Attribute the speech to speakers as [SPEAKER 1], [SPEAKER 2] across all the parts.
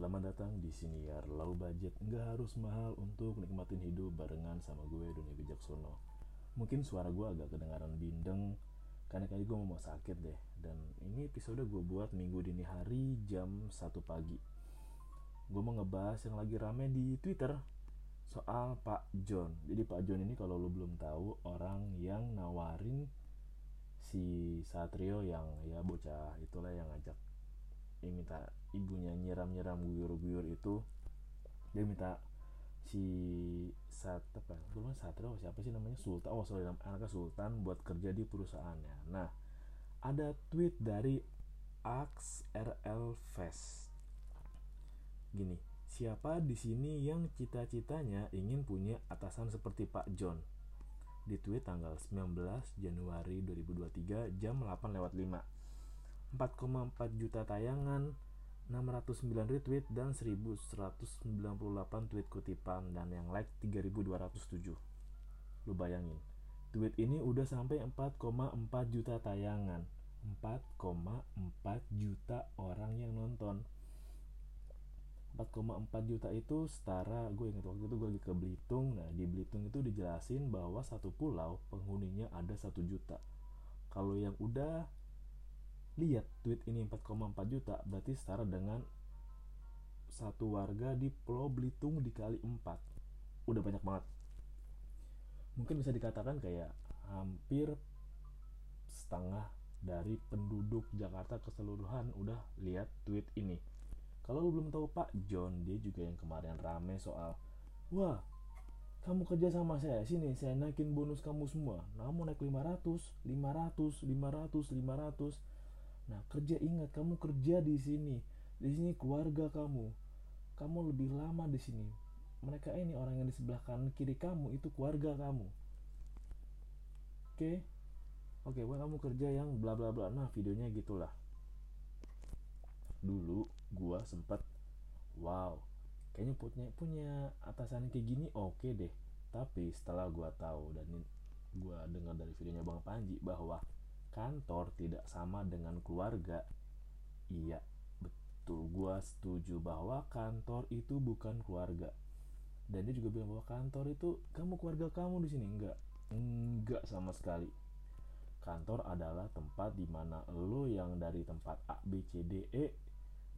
[SPEAKER 1] Selamat datang di siniar low budget. Nggak harus mahal untuk nikmatin hidup barengan sama gue Doni Bijaksono Mungkin suara gue agak kedengaran bindeng Karena kali gue mau sakit deh. Dan ini episode gue buat minggu dini hari jam 1 pagi. Gue mau ngebahas yang lagi rame di Twitter Soal Pak John. Jadi Pak John ini kalau lo belum tahu Orang yang nawarin si Satrio yang ya bocah itulah yang ngajak dia minta ibunya nyiram-nyiram guyur-guyur itu dia minta si Sat apa gue Satrio siapa sih namanya Sultan oh sorry anaknya Sultan buat kerja di perusahaannya. Nah ada tweet dari Ax RL Fest. Gini siapa di sini yang cita-citanya ingin punya atasan seperti Pak John? Di tweet tanggal 19 Januari 2023 jam 8 lewat 5 4,4 juta tayangan 609 retweet dan 1198 tweet kutipan dan yang like 3207 lu bayangin tweet ini udah sampai 4,4 juta tayangan. 4,4 juta orang yang nonton. 4,4 juta itu setara gue ingat waktu itu gue lagi ke Belitung. Nah di Belitung itu dijelasin bahwa satu pulau penghuninya ada satu juta. Kalau yang udah lihat tweet ini 4,4 juta berarti setara dengan satu warga di Pulau Belitung dikali 4 udah banyak banget mungkin bisa dikatakan kayak hampir setengah dari penduduk Jakarta keseluruhan udah lihat tweet ini kalau lu belum tahu Pak John, dia juga yang kemarin rame soal, wah, kamu kerja sama saya, sini saya naikin bonus kamu semua. Namun naik 500, 500, 500, 500. Nah, kerja ingat, kamu kerja di sini. Di sini keluarga kamu. Kamu lebih lama di sini. Mereka ini orang yang di sebelah kanan kiri kamu itu keluarga kamu. Oke? Oke, wah kamu kerja yang bla bla bla. Nah, videonya gitulah dulu gua sempet wow kayaknya punya punya atasan kayak gini oke okay deh tapi setelah gua tahu dan gua dengar dari videonya bang Panji bahwa kantor tidak sama dengan keluarga. Iya betul. Gua setuju bahwa kantor itu bukan keluarga. Dan dia juga bilang bahwa kantor itu kamu keluarga kamu di sini? Enggak. Enggak sama sekali. Kantor adalah tempat di mana lo yang dari tempat A B C D E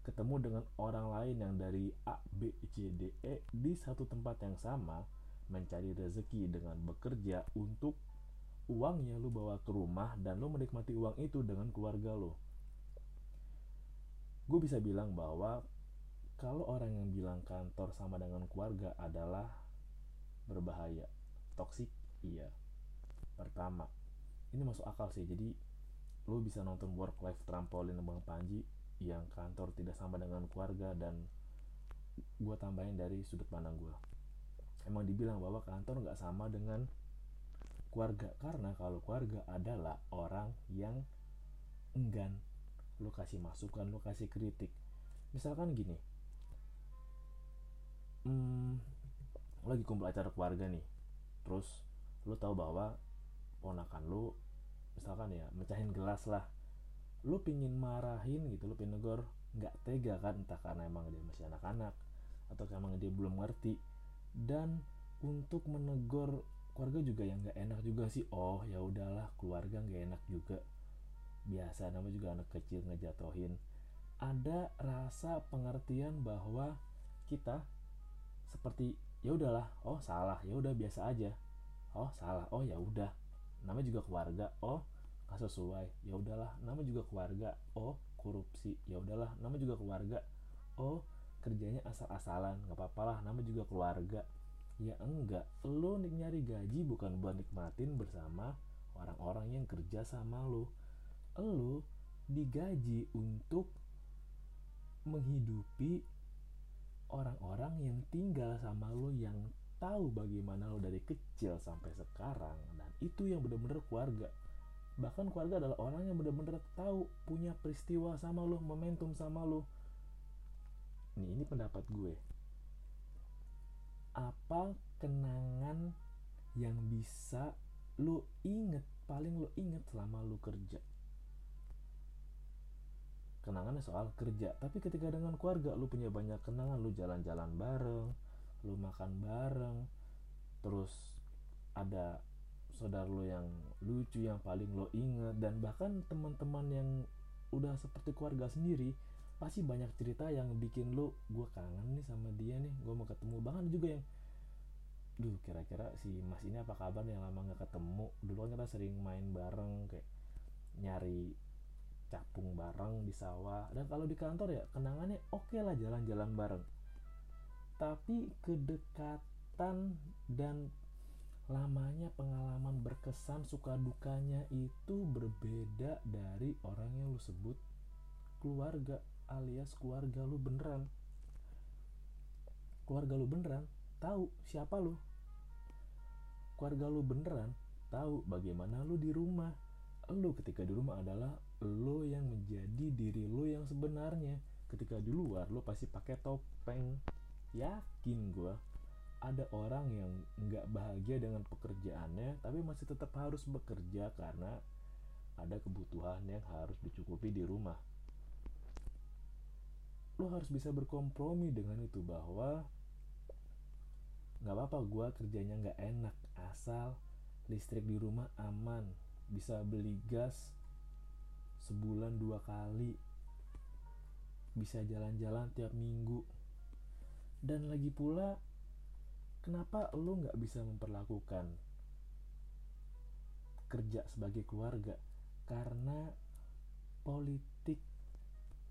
[SPEAKER 1] ketemu dengan orang lain yang dari A, B, C, D, E di satu tempat yang sama mencari rezeki dengan bekerja untuk uangnya lu bawa ke rumah dan lu menikmati uang itu dengan keluarga lo. Gue bisa bilang bahwa kalau orang yang bilang kantor sama dengan keluarga adalah berbahaya, toksik, iya. Pertama, ini masuk akal sih. Jadi lu bisa nonton work life trampolin Bang Panji yang kantor tidak sama dengan keluarga dan gue tambahin dari sudut pandang gue emang dibilang bahwa kantor nggak sama dengan keluarga. Karena kalau keluarga adalah orang yang enggan. Lu kasih masukan lu kasih kritik. Misalkan gini. Hmm, lagi kumpul acara keluarga nih. Terus lu tahu bahwa ponakan lu misalkan ya mecahin gelas lah. Lu pingin marahin gitu lu pingin negor nggak tega kan? Entah karena emang dia masih anak-anak atau emang dia belum ngerti. Dan untuk menegur keluarga juga yang nggak enak juga sih. Oh ya udahlah keluarga nggak enak juga. Biasa namanya juga anak kecil ngejatohin. Ada rasa pengertian bahwa kita seperti ya udahlah oh salah ya udah biasa aja. Oh salah oh ya udah. Namanya juga keluarga oh nggak sesuai. Ya udahlah. Nama juga keluarga oh korupsi. Ya udahlah. Nama juga keluarga oh kerjanya asal-asalan. Nggak apa-apa lah. Nama juga keluarga ya enggak lo nyari gaji bukan buat nikmatin bersama orang-orang yang kerja sama lo. Lo digaji untuk menghidupi orang-orang yang tinggal sama lo yang tahu bagaimana lo dari kecil sampai sekarang dan itu yang benar-benar keluarga. Bahkan keluarga adalah orang yang benar-benar tahu punya peristiwa sama lo momentum sama lo. Nih ini pendapat gue apa kenangan yang bisa lo inget paling lo inget selama lo kerja? Kenangannya soal kerja tapi ketika dengan keluarga lu punya banyak kenangan lu jalan-jalan bareng lu makan bareng terus ada saudara lo yang lucu yang paling lo inget dan bahkan teman-teman yang udah seperti keluarga sendiri pasti banyak cerita yang bikin lo gue kangen nih sama dia nih gue mau ketemu. Bahkan juga yang duh kira-kira si mas ini apa kabar yang lama nggak ketemu? Dulu kan kita sering main bareng kayak nyari capung bareng di sawah. Dan kalau di kantor ya kenangannya oke okay lah jalan-jalan bareng. Tapi kedekatan dan lamanya pengalaman berkesan suka dukanya itu berbeda dari orang yang lu sebut keluarga alias keluarga lu beneran. Keluarga lu beneran tahu siapa lu. Keluarga lu beneran tahu bagaimana lu di rumah. Lu ketika di rumah adalah lo yang menjadi diri lo yang sebenarnya. Ketika di luar lo pasti pakai topeng. Yakin gue ada orang yang nggak bahagia dengan pekerjaannya tapi masih tetap harus bekerja karena ada kebutuhan yang harus dicukupi di rumah lo harus bisa berkompromi dengan itu bahwa nggak apa-apa gue kerjanya nggak enak asal listrik di rumah aman bisa beli gas sebulan dua kali bisa jalan-jalan tiap minggu. Dan lagi pula kenapa lo nggak bisa memperlakukan kerja sebagai keluarga? Karena politik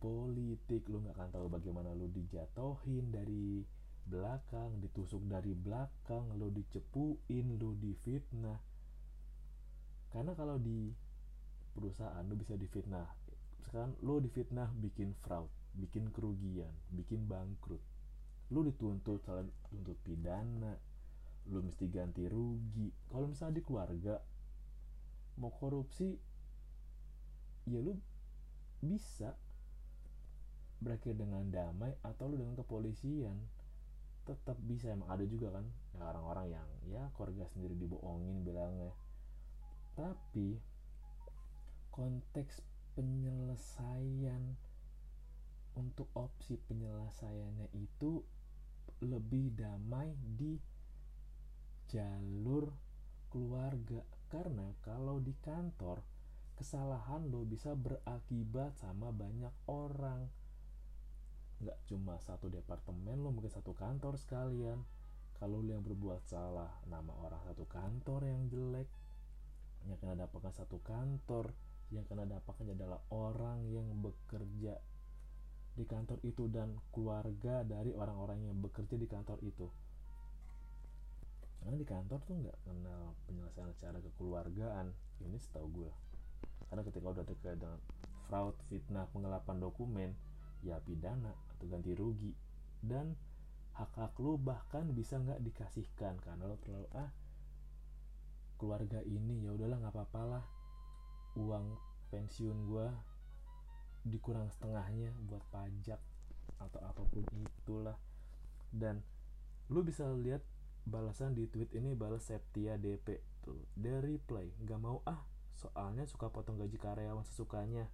[SPEAKER 1] politik. Lo nggak akan tahu bagaimana lo dijatohin dari belakang ditusuk dari belakang lo dicepuin lo difitnah. Karena kalau di perusahaan lo bisa difitnah. Sekarang lo difitnah bikin fraud bikin kerugian bikin bangkrut. Lo dituntut salah tuntut pidana. Lo mesti ganti rugi. Kalau misalnya di keluarga mau korupsi ya lo bisa berakhir dengan damai atau lo dengan kepolisian tetap bisa. Emang ada juga kan ya orang-orang yang ya keluarga sendiri dibohongin bilangnya. Tapi konteks penyelesaian untuk opsi penyelesaiannya itu lebih damai di jalur keluarga. Karena kalau di kantor kesalahan lo bisa berakibat sama banyak orang nggak cuma satu departemen lo mungkin satu kantor sekalian. Kalau lo yang berbuat salah nama orang satu kantor yang jelek. Yang kena dapatkan satu kantor yang kena dampaknya adalah orang yang bekerja di kantor itu dan keluarga dari orang-orang yang bekerja di kantor itu. Karena di kantor tuh nggak kenal penyelesaian secara kekeluargaan ini setahu gue karena ketika udah terkait dengan fraud fitnah pengelapan dokumen ya pidana atau ganti rugi. Dan hak hak lo bahkan bisa nggak dikasihkan karena lo terlalu ah keluarga ini ya udahlah nggak apa-apa lah. Uang pensiun gue dikurang setengahnya buat pajak atau apa pun itulah. Dan lu bisa lihat balasan di tweet ini balas Septia DP tuh dari play nggak mau ah soalnya suka potong gaji karyawan sesukanya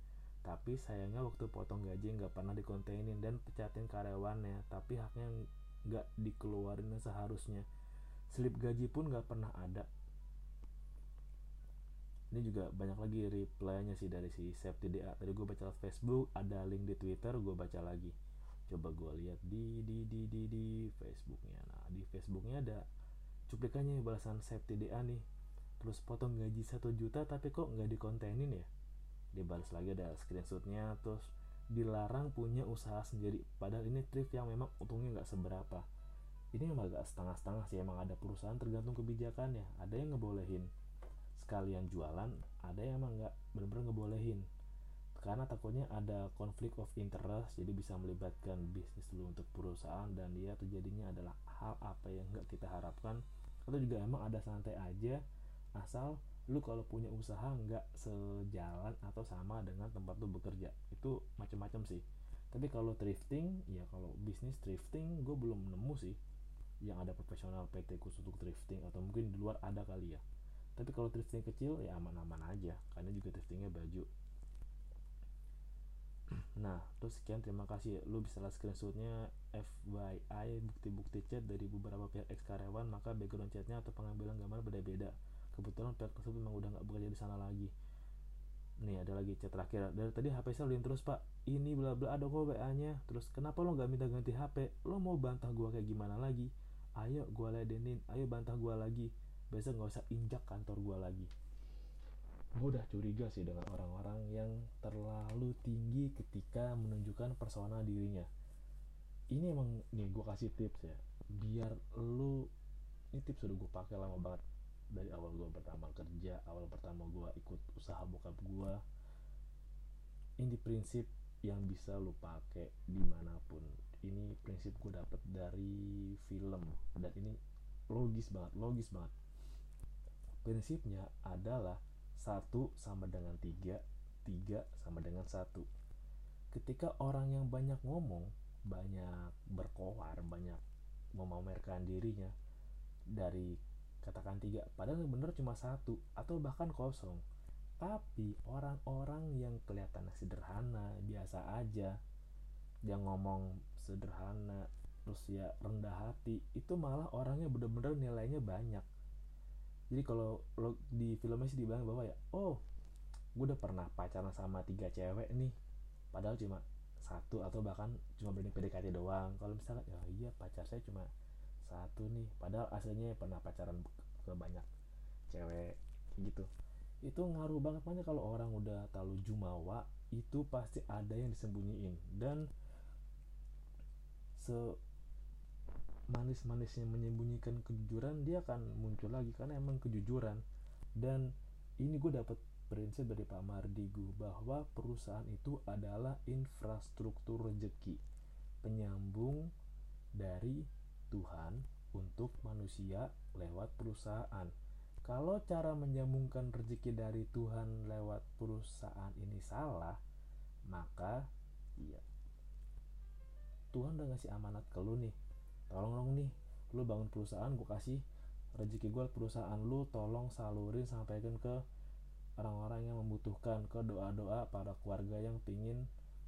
[SPEAKER 1] tapi sayangnya waktu potong gaji nggak pernah dikontenin dan pecatin karyawannya. Tapi haknya nggak dikeluarin seharusnya. Slip gaji pun nggak pernah ada. Ini juga banyak lagi reply-nya sih dari si Safety DA tadi gue baca Facebook ada link di Twitter gue baca lagi. Coba gue lihat di di di di di Facebooknya. Nah di Facebooknya ada cuplikannya balasan Safety DA nih. Terus potong gaji satu juta tapi kok nggak dikontenin ya dibalas lagi ada screenshotnya terus dilarang punya usaha sendiri. Padahal ini thrift yang memang untungnya nggak seberapa. Ini emang agak setengah-setengah sih emang ada perusahaan tergantung kebijakannya. Ada yang ngebolehin sekalian jualan ada yang emang nggak bener-bener ngebolehin. Karena takutnya ada konflik of interest jadi bisa melibatkan bisnis dulu untuk perusahaan dan dia terjadinya adalah hal apa yang nggak kita harapkan. Atau juga emang ada santai aja asal lu kalau punya usaha nggak sejalan atau sama dengan tempat lu bekerja. Itu macam-macam sih. Tapi kalau thrifting ya kalau bisnis thrifting gue belum nemu sih yang ada profesional PT khusus untuk thrifting atau mungkin di luar ada kali ya. Tapi kalau thrifting kecil ya aman-aman aja karena juga thriftingnya baju. Nah terus sekian terima kasih. Lu bisa lihat screenshotnya FYI bukti-bukti chat dari beberapa pihak ex karyawan maka background chatnya atau pengambilan gambar beda-beda kebetulan pihak tersebut memang udah nggak bekerja di sana lagi. Nih ada lagi chat terakhir. Dari tadi HP saya link terus pak. Ini bla bla ada kok WA nya terus kenapa lo nggak minta ganti HP lo mau bantah gua kayak gimana lagi? Ayo gua ledenin ayo bantah gua lagi. Besok nggak usah injak kantor gua lagi. Gue udah curiga sih dengan orang-orang yang terlalu tinggi ketika menunjukkan persona dirinya. Ini emang nih gue kasih tips ya. Biar lu ini tips udah gue pakai lama banget dari awal gue pertama kerja awal pertama gue ikut usaha bokap gue ini prinsip yang bisa lu pakai di mana pun. Ini prinsip gue dapet dari film dan ini logis banget logis banget. Prinsipnya adalah satu sama dengan tiga tiga sama dengan satu. Ketika orang yang banyak ngomong banyak berkoar banyak memamerkan dirinya dari katakan tiga padahal yang bener cuma satu atau bahkan kosong. Tapi orang-orang yang kelihatannya sederhana biasa aja. Yang ngomong sederhana terus ya rendah hati itu malah orangnya bener-bener nilainya banyak. Jadi kalau lo di filmnya sih dibilang bahwa ya oh gue udah pernah pacaran sama tiga cewek nih padahal cuma satu atau bahkan cuma berani PDKT doang. Kalau misalnya ya iya pacar saya cuma satu nih. Padahal aslinya pernah pacaran ke banyak cewek gitu. Itu ngaruh banget. Banyak kalau orang udah terlalu jumawa itu pasti ada yang disembunyiin. Dan se manis-manisnya menyembunyikan kejujuran dia akan muncul lagi karena emang kejujuran. Dan ini gue dapet prinsip dari Pak Mardigu bahwa perusahaan itu adalah infrastruktur rezeki penyambung dari Tuhan untuk manusia lewat perusahaan. Kalau cara menyambungkan rezeki dari Tuhan lewat perusahaan ini salah, maka iya. Tuhan udah ngasih amanat ke lu nih. Tolong dong nih, lu bangun perusahaan, gue kasih rezeki gue perusahaan lu, tolong salurin sampaikan ke orang-orang yang membutuhkan, ke doa-doa para keluarga yang pingin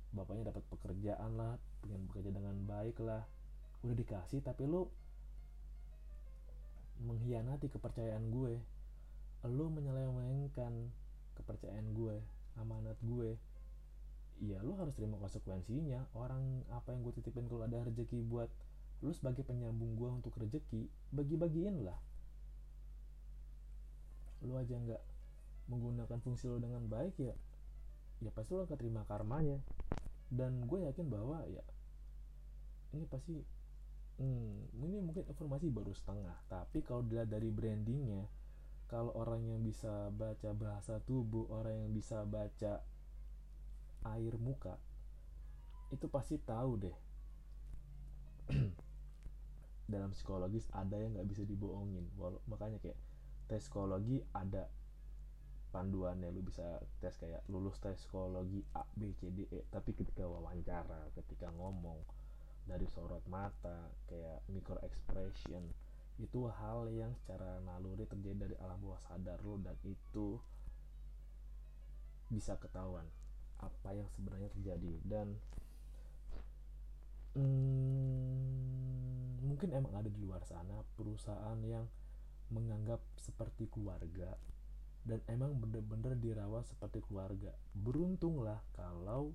[SPEAKER 1] bapaknya dapat pekerjaan lah, pengen bekerja dengan baik lah, udah dikasih tapi lu mengkhianati kepercayaan gue. Lu menyelewengkan kepercayaan gue amanat gue. Ya lu harus terima konsekuensinya. Orang apa yang gue titipin kalau ada rezeki buat lu sebagai penyambung gue untuk rezeki bagi-bagiin lah. Lu aja nggak menggunakan fungsi lu dengan baik ya ya pasti lu akan terima karmanya. Dan gue yakin bahwa ya ini pasti hmm, ini mungkin informasi baru setengah tapi kalau dilihat dari brandingnya kalau orang yang bisa baca bahasa tubuh orang yang bisa baca air muka itu pasti tahu deh. Dalam psikologis ada yang nggak bisa dibohongin Walau, makanya kayak tes psikologi ada panduannya lu bisa tes kayak lulus tes psikologi A B C D E tapi ketika wawancara ketika ngomong dari sorot mata kayak micro expression itu hal yang secara naluri terjadi dari alam bawah sadar lo dan itu bisa ketahuan apa yang sebenarnya terjadi. Dan hmm, mungkin emang ada di luar sana perusahaan yang menganggap seperti keluarga dan emang bener-bener dirawat seperti keluarga. Beruntunglah kalau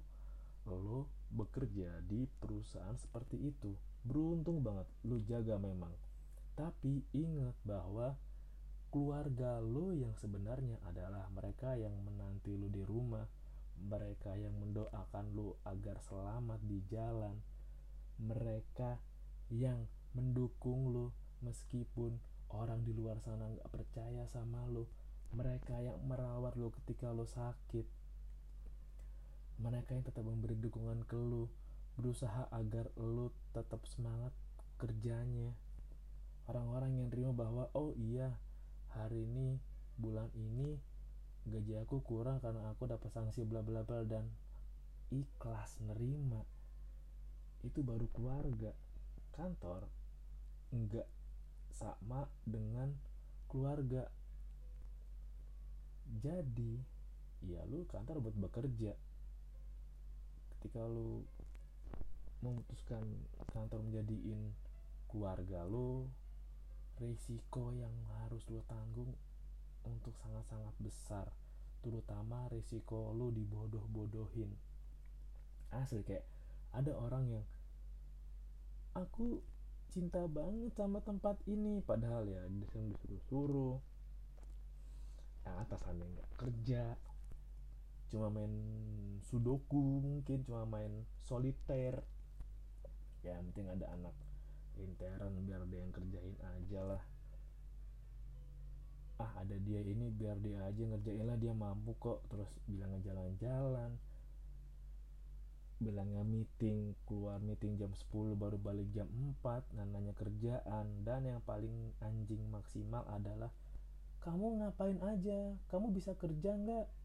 [SPEAKER 1] lo bekerja di perusahaan seperti itu. Beruntung banget lo jaga memang. Tapi ingat bahwa keluarga lo yang sebenarnya adalah mereka yang menanti lo di rumah. Mereka yang mendoakan lo agar selamat di jalan. Mereka yang mendukung lo meskipun orang di luar sana nggak percaya sama lo mereka yang merawat lo ketika lo sakit mereka yang tetap memberi dukungan ke lu berusaha agar lu tetap semangat kerjanya. Orang-orang yang terima bahwa oh iya hari ini bulan ini gaji aku kurang karena aku dapat sanksi bla bla bla dan ikhlas nerima itu baru keluarga. Kantor enggak sama dengan keluarga. Jadi ya lu kantor buat bekerja ketika lu memutuskan kantor menjadiin keluarga lu risiko yang harus lu tanggung untuk sangat-sangat besar terutama risiko lu dibodoh-bodohin. Asli kayak ada orang yang aku cinta banget sama tempat ini padahal ya disuruh suruh yang atasannya nggak kerja cuma main sudoku mungkin cuma main soliter ya yang penting ada anak intern biar dia yang kerjain aja lah. Ah ada dia ini biar dia aja ngerjain lah. Dia mampu kok. Terus bilang jalan-jalan. Bilangnya meeting keluar meeting jam 10 baru balik jam 4 dan nanya kerjaan. Dan yang paling anjing maksimal adalah kamu ngapain aja? Kamu bisa kerja nggak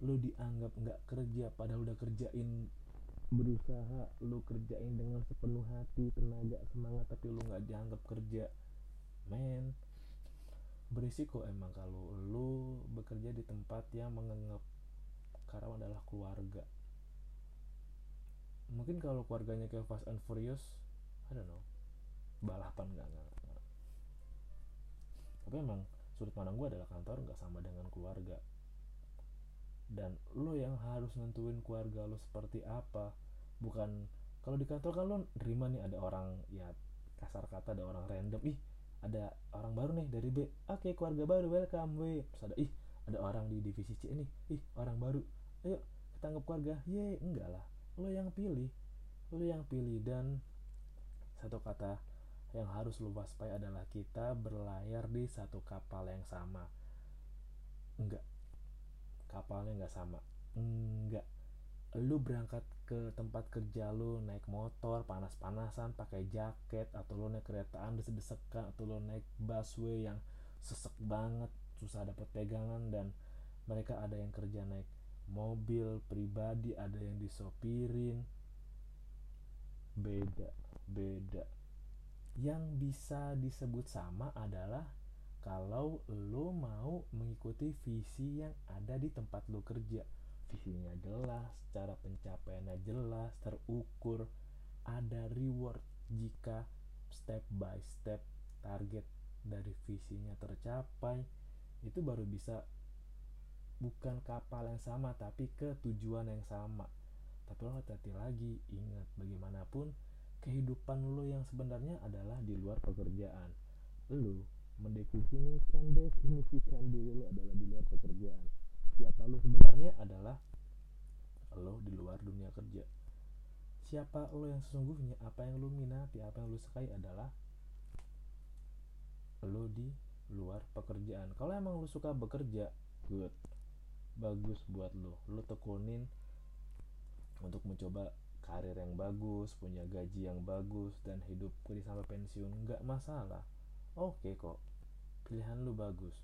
[SPEAKER 1] lu dianggap nggak kerja padahal udah kerjain berusaha lu kerjain dengan sepenuh hati tenaga semangat tapi lu nggak dianggap kerja men. Berisiko emang kalau lu bekerja di tempat yang menganggap karena adalah keluarga. Mungkin kalau keluarganya kayak Fast and Furious I don't know. Balapan nggak nggak tapi emang sudut pandang gue adalah kantor nggak sama dengan keluarga dan lo yang harus nentuin keluarga lo seperti apa. Bukan kalau di kantor kan lo terima nih ada orang ya kasar kata ada orang random. Ih ada orang baru nih dari B. Oke okay, keluarga baru welcome W. Terus ada ih ada orang di divisi C ini ih orang baru. Ayo kita anggap keluarga. Ye enggak lah. Lo yang pilih. Lo yang pilih. Dan satu kata yang harus lo waspai adalah kita berlayar di satu kapal yang sama. Enggak kapalnya enggak sama? Enggak lu berangkat ke tempat kerja lu naik motor panas-panasan pakai jaket atau lu naik keretaan desek-desekan atau lu naik busway yang sesek banget susah dapat pegangan dan mereka ada yang kerja naik mobil pribadi ada yang disopirin. Beda beda. Yang bisa disebut sama adalah kalau lo mau mengikuti visi yang ada di tempat lo kerja. Visinya jelas cara pencapaiannya jelas terukur. Ada reward jika step by step target dari visinya tercapai itu baru bisa bukan kapal yang sama tapi ke tujuan yang sama. Tapi lo hati-hati lagi ingat bagaimanapun kehidupan lo yang sebenarnya adalah di luar pekerjaan. Lo mendefinisikan definisikan diri lo adalah di luar pekerjaan. Siapa lo sebenarnya adalah lo di luar dunia kerja. Siapa lo yang sesungguhnya apa yang lo minati apa yang lo sukai adalah lo di luar pekerjaan. Kalau emang lo suka bekerja good. Bagus buat lo lo tekunin untuk mencoba karir yang bagus punya gaji yang bagus dan hidup di sampai pensiun. Nggak masalah oke okay kok pilihan lu bagus.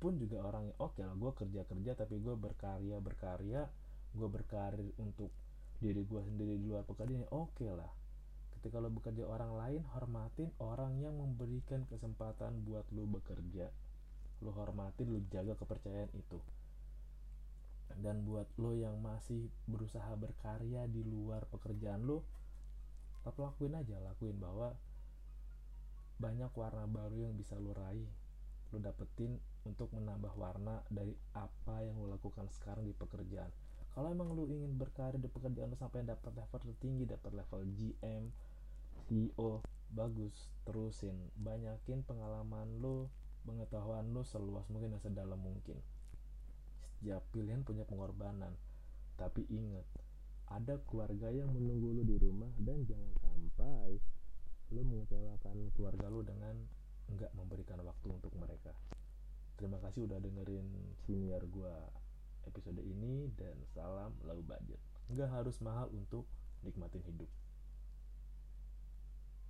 [SPEAKER 1] Pun juga orang yang oke okay lah gue kerja kerja tapi gue berkarya berkarya gue berkarir untuk diri gue sendiri di luar pekerjaan oke okay lah. Ketika lo bekerja orang lain hormatin orang yang memberikan kesempatan buat lo bekerja. Lo hormatin lo jaga kepercayaan itu. Dan buat lo yang masih berusaha berkarya di luar pekerjaan lo tetap lakuin aja lakuin bahwa banyak warna baru yang bisa lo raih lo dapetin untuk menambah warna dari apa yang lo lakukan sekarang di pekerjaan. Kalau emang lo ingin berkarir di pekerjaan lo sampai dapat level tertinggi dapat level GM CEO bagus terusin. Banyakin pengalaman lo pengetahuan lo seluas mungkin dan sedalam mungkin. Setiap pilihan punya pengorbanan. Tapi ingat ada keluarga yang menunggu lu di rumah dan jangan sampai lu mengecewakan keluarga lu dengan nggak memberikan waktu untuk mereka. Terima kasih udah dengerin senior gua episode ini dan salam low budget. Nggak harus mahal untuk nikmatin hidup